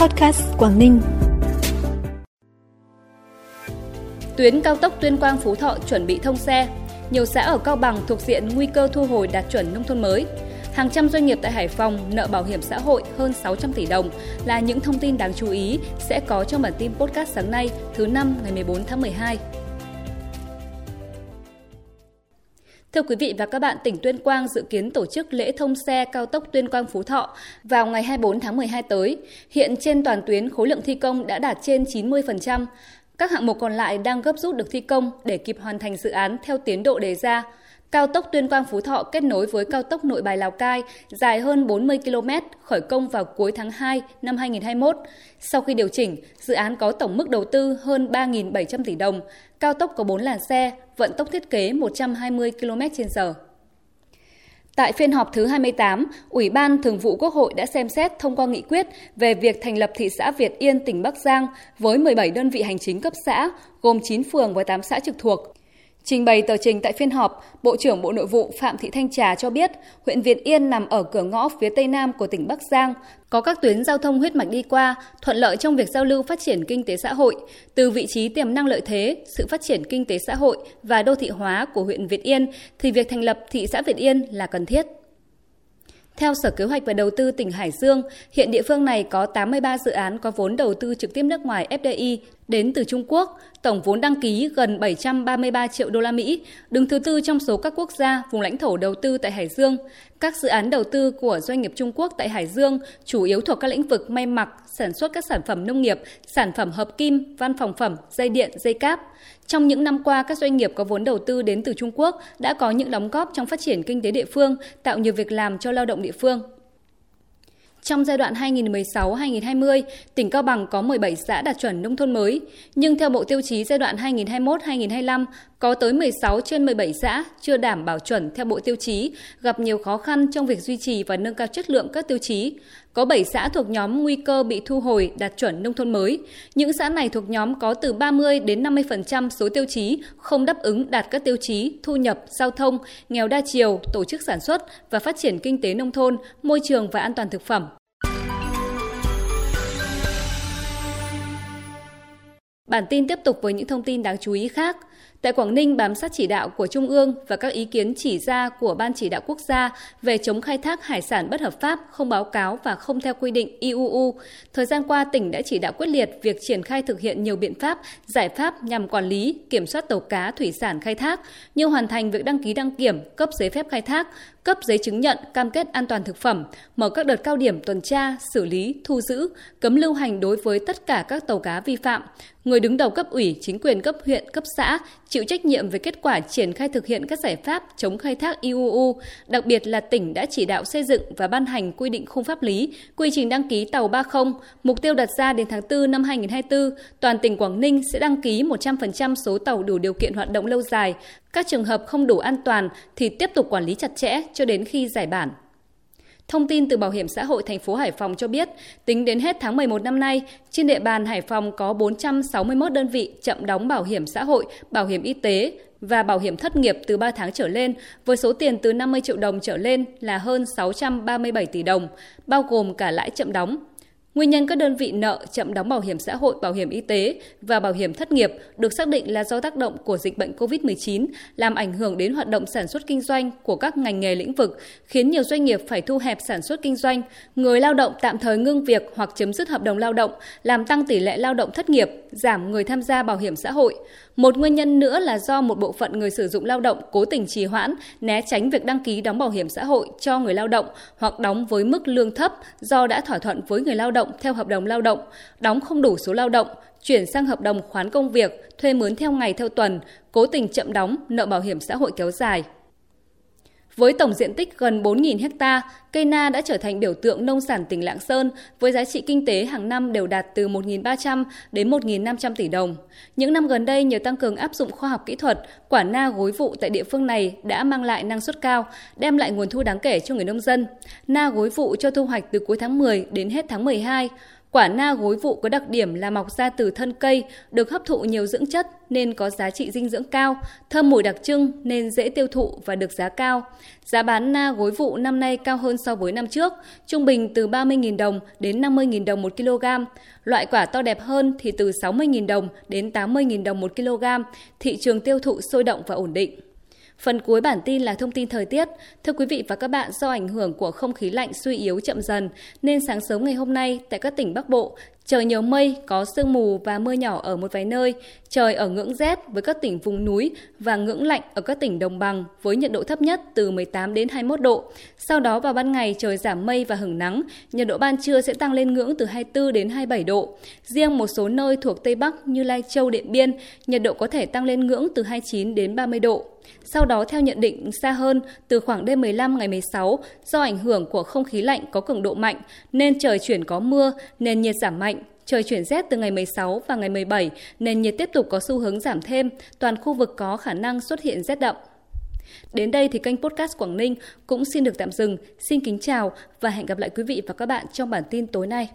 Podcast Quảng Ninh. Tuyến cao tốc Tuyên Quang Phú Thọ chuẩn bị thông xe. Nhiều xã ở Cao Bằng thuộc diện nguy cơ thu hồi đạt chuẩn nông thôn mới. Hàng trăm doanh nghiệp tại Hải Phòng nợ bảo hiểm xã hội hơn 600 tỷ đồng là những thông tin đáng chú ý sẽ có trong bản tin podcast sáng nay, thứ năm, ngày 14 tháng 12. Thưa quý vị và các bạn, tỉnh Tuyên Quang dự kiến tổ chức lễ thông xe cao tốc Tuyên Quang Phú Thọ vào ngày 24 tháng 12 tới. Hiện trên toàn tuyến khối lượng thi công đã đạt trên 90%. Các hạng mục còn lại đang gấp rút được thi công để kịp hoàn thành dự án theo tiến độ đề ra. Cao tốc Tuyên Quang Phú Thọ kết nối với cao tốc Nội Bài Lào Cai dài hơn 40 km, khởi công vào cuối tháng 2 năm 2021. Sau khi điều chỉnh, dự án có tổng mức đầu tư hơn 3.700 tỷ đồng, cao tốc có 4 làn xe, vận tốc thiết kế 120 km/h. Tại phiên họp thứ 28, Ủy ban Thường vụ Quốc hội đã xem xét thông qua nghị quyết về việc thành lập thị xã Việt Yên, tỉnh Bắc Giang với 17 đơn vị hành chính cấp xã, gồm 9 phường và 8 xã trực thuộc. Trình bày tờ trình tại phiên họp, Bộ trưởng Bộ Nội vụ Phạm Thị Thanh Trà cho biết, huyện Việt Yên nằm ở cửa ngõ phía tây nam của tỉnh Bắc Giang, có các tuyến giao thông huyết mạch đi qua, thuận lợi trong việc giao lưu phát triển kinh tế xã hội. Từ vị trí tiềm năng lợi thế, sự phát triển kinh tế xã hội và đô thị hóa của huyện Việt Yên thì việc thành lập thị xã Việt Yên là cần thiết. Theo Sở Kế hoạch và Đầu tư tỉnh Hải Dương, hiện địa phương này có 83 dự án có vốn đầu tư trực tiếp nước ngoài FDI đến từ Trung Quốc, tổng vốn đăng ký gần 733 triệu đô la Mỹ, đứng thứ tư trong số các quốc gia vùng lãnh thổ đầu tư tại Hải Dương. Các dự án đầu tư của doanh nghiệp Trung Quốc tại Hải Dương chủ yếu thuộc các lĩnh vực may mặc, sản xuất các sản phẩm nông nghiệp, sản phẩm hợp kim, văn phòng phẩm, dây điện, dây cáp. Trong những năm qua, các doanh nghiệp có vốn đầu tư đến từ Trung Quốc đã có những đóng góp trong phát triển kinh tế địa phương, tạo nhiều việc làm cho lao động địa phương. Trong giai đoạn 2016-2020, tỉnh Cao Bằng có 17 xã đạt chuẩn nông thôn mới, nhưng theo Bộ Tiêu chí giai đoạn 2021-2025, có tới 16 trên 17 xã chưa đảm bảo chuẩn theo Bộ Tiêu chí, gặp nhiều khó khăn trong việc duy trì và nâng cao chất lượng các tiêu chí. Có 7 xã thuộc nhóm nguy cơ bị thu hồi đạt chuẩn nông thôn mới. Những xã này thuộc nhóm có từ 30 đến 50% số tiêu chí không đáp ứng đạt các tiêu chí thu nhập, giao thông, nghèo đa chiều, tổ chức sản xuất và phát triển kinh tế nông thôn, môi trường và an toàn thực phẩm. Bản tin tiếp tục với những thông tin đáng chú ý khác. Tại Quảng Ninh, bám sát chỉ đạo của Trung ương và các ý kiến chỉ ra của Ban chỉ đạo quốc gia về chống khai thác hải sản bất hợp pháp, không báo cáo và không theo quy định IUU, thời gian qua tỉnh đã chỉ đạo quyết liệt việc triển khai thực hiện nhiều biện pháp, giải pháp nhằm quản lý, kiểm soát tàu cá thủy sản khai thác, như hoàn thành việc đăng ký đăng kiểm, cấp giấy phép khai thác, cấp giấy chứng nhận cam kết an toàn thực phẩm, mở các đợt cao điểm tuần tra, xử lý, thu giữ, cấm lưu hành đối với tất cả các tàu cá vi phạm. Người đứng đầu cấp ủy, chính quyền cấp huyện, cấp xã chịu trách nhiệm về kết quả triển khai thực hiện các giải pháp chống khai thác IUU, đặc biệt là tỉnh đã chỉ đạo xây dựng và ban hành quy định khung pháp lý, quy trình đăng ký tàu 30, mục tiêu đặt ra đến tháng 4 năm 2024, toàn tỉnh Quảng Ninh sẽ đăng ký 100% số tàu đủ điều kiện hoạt động lâu dài, các trường hợp không đủ an toàn thì tiếp tục quản lý chặt chẽ cho đến khi giải bản. Thông tin từ Bảo hiểm xã hội thành phố Hải Phòng cho biết, tính đến hết tháng 11 năm nay, trên địa bàn Hải Phòng có 461 đơn vị chậm đóng bảo hiểm xã hội, bảo hiểm y tế và bảo hiểm thất nghiệp từ 3 tháng trở lên với số tiền từ 50 triệu đồng trở lên là hơn 637 tỷ đồng, bao gồm cả lãi chậm đóng. Nguyên nhân các đơn vị nợ chậm đóng bảo hiểm xã hội, bảo hiểm y tế và bảo hiểm thất nghiệp được xác định là do tác động của dịch bệnh COVID-19 làm ảnh hưởng đến hoạt động sản xuất kinh doanh của các ngành nghề lĩnh vực, khiến nhiều doanh nghiệp phải thu hẹp sản xuất kinh doanh, người lao động tạm thời ngưng việc hoặc chấm dứt hợp đồng lao động, làm tăng tỷ lệ lao động thất nghiệp, giảm người tham gia bảo hiểm xã hội. Một nguyên nhân nữa là do một bộ phận người sử dụng lao động cố tình trì hoãn, né tránh việc đăng ký đóng bảo hiểm xã hội cho người lao động hoặc đóng với mức lương thấp do đã thỏa thuận với người lao động theo hợp đồng lao động, đóng không đủ số lao động, chuyển sang hợp đồng khoán công việc, thuê mướn theo ngày theo tuần, cố tình chậm đóng, nợ bảo hiểm xã hội kéo dài. Với tổng diện tích gần 4.000 ha, cây na đã trở thành biểu tượng nông sản tỉnh Lạng Sơn với giá trị kinh tế hàng năm đều đạt từ 1.300 đến 1.500 tỷ đồng. Những năm gần đây, nhờ tăng cường áp dụng khoa học kỹ thuật, quả na gối vụ tại địa phương này đã mang lại năng suất cao, đem lại nguồn thu đáng kể cho người nông dân. Na gối vụ cho thu hoạch từ cuối tháng 10 đến hết tháng 12. Quả na gối vụ có đặc điểm là mọc ra từ thân cây, được hấp thụ nhiều dưỡng chất nên có giá trị dinh dưỡng cao, thơm mùi đặc trưng nên dễ tiêu thụ và được giá cao. Giá bán na gối vụ năm nay cao hơn so với năm trước, trung bình từ 30.000 đồng đến 50.000 đồng 1 kg. Loại quả to đẹp hơn thì từ 60.000 đồng đến 80.000 đồng 1 kg. Thị trường tiêu thụ sôi động và ổn định. Phần cuối bản tin là thông tin thời tiết. Thưa quý vị và các bạn, do ảnh hưởng của không khí lạnh suy yếu chậm dần, nên sáng sớm ngày hôm nay tại các tỉnh Bắc Bộ, trời nhiều mây, có sương mù và mưa nhỏ ở một vài nơi. Trời ở ngưỡng rét với các tỉnh vùng núi và ngưỡng lạnh ở các tỉnh đồng bằng với nhiệt độ thấp nhất từ 18 đến 21 độ. Sau đó vào ban ngày trời giảm mây và hứng nắng, nhiệt độ ban trưa sẽ tăng lên ngưỡng từ 24 đến 27 độ. Riêng một số nơi thuộc Tây Bắc như Lai Châu, Điện Biên, nhiệt độ có thể tăng lên ngưỡng từ 29 đến 30 độ. Sau đó theo nhận định xa hơn, từ khoảng đêm 15 ngày 16, do ảnh hưởng của không khí lạnh có cường độ mạnh nên trời chuyển có mưa, nền nhiệt giảm mạnh, trời chuyển rét từ ngày 16 và ngày 17, nền nhiệt tiếp tục có xu hướng giảm thêm, toàn khu vực có khả năng xuất hiện rét đậm. Đến đây thì kênh podcast Quảng Ninh cũng xin được tạm dừng. Xin kính chào và hẹn gặp lại quý vị và các bạn trong bản tin tối nay.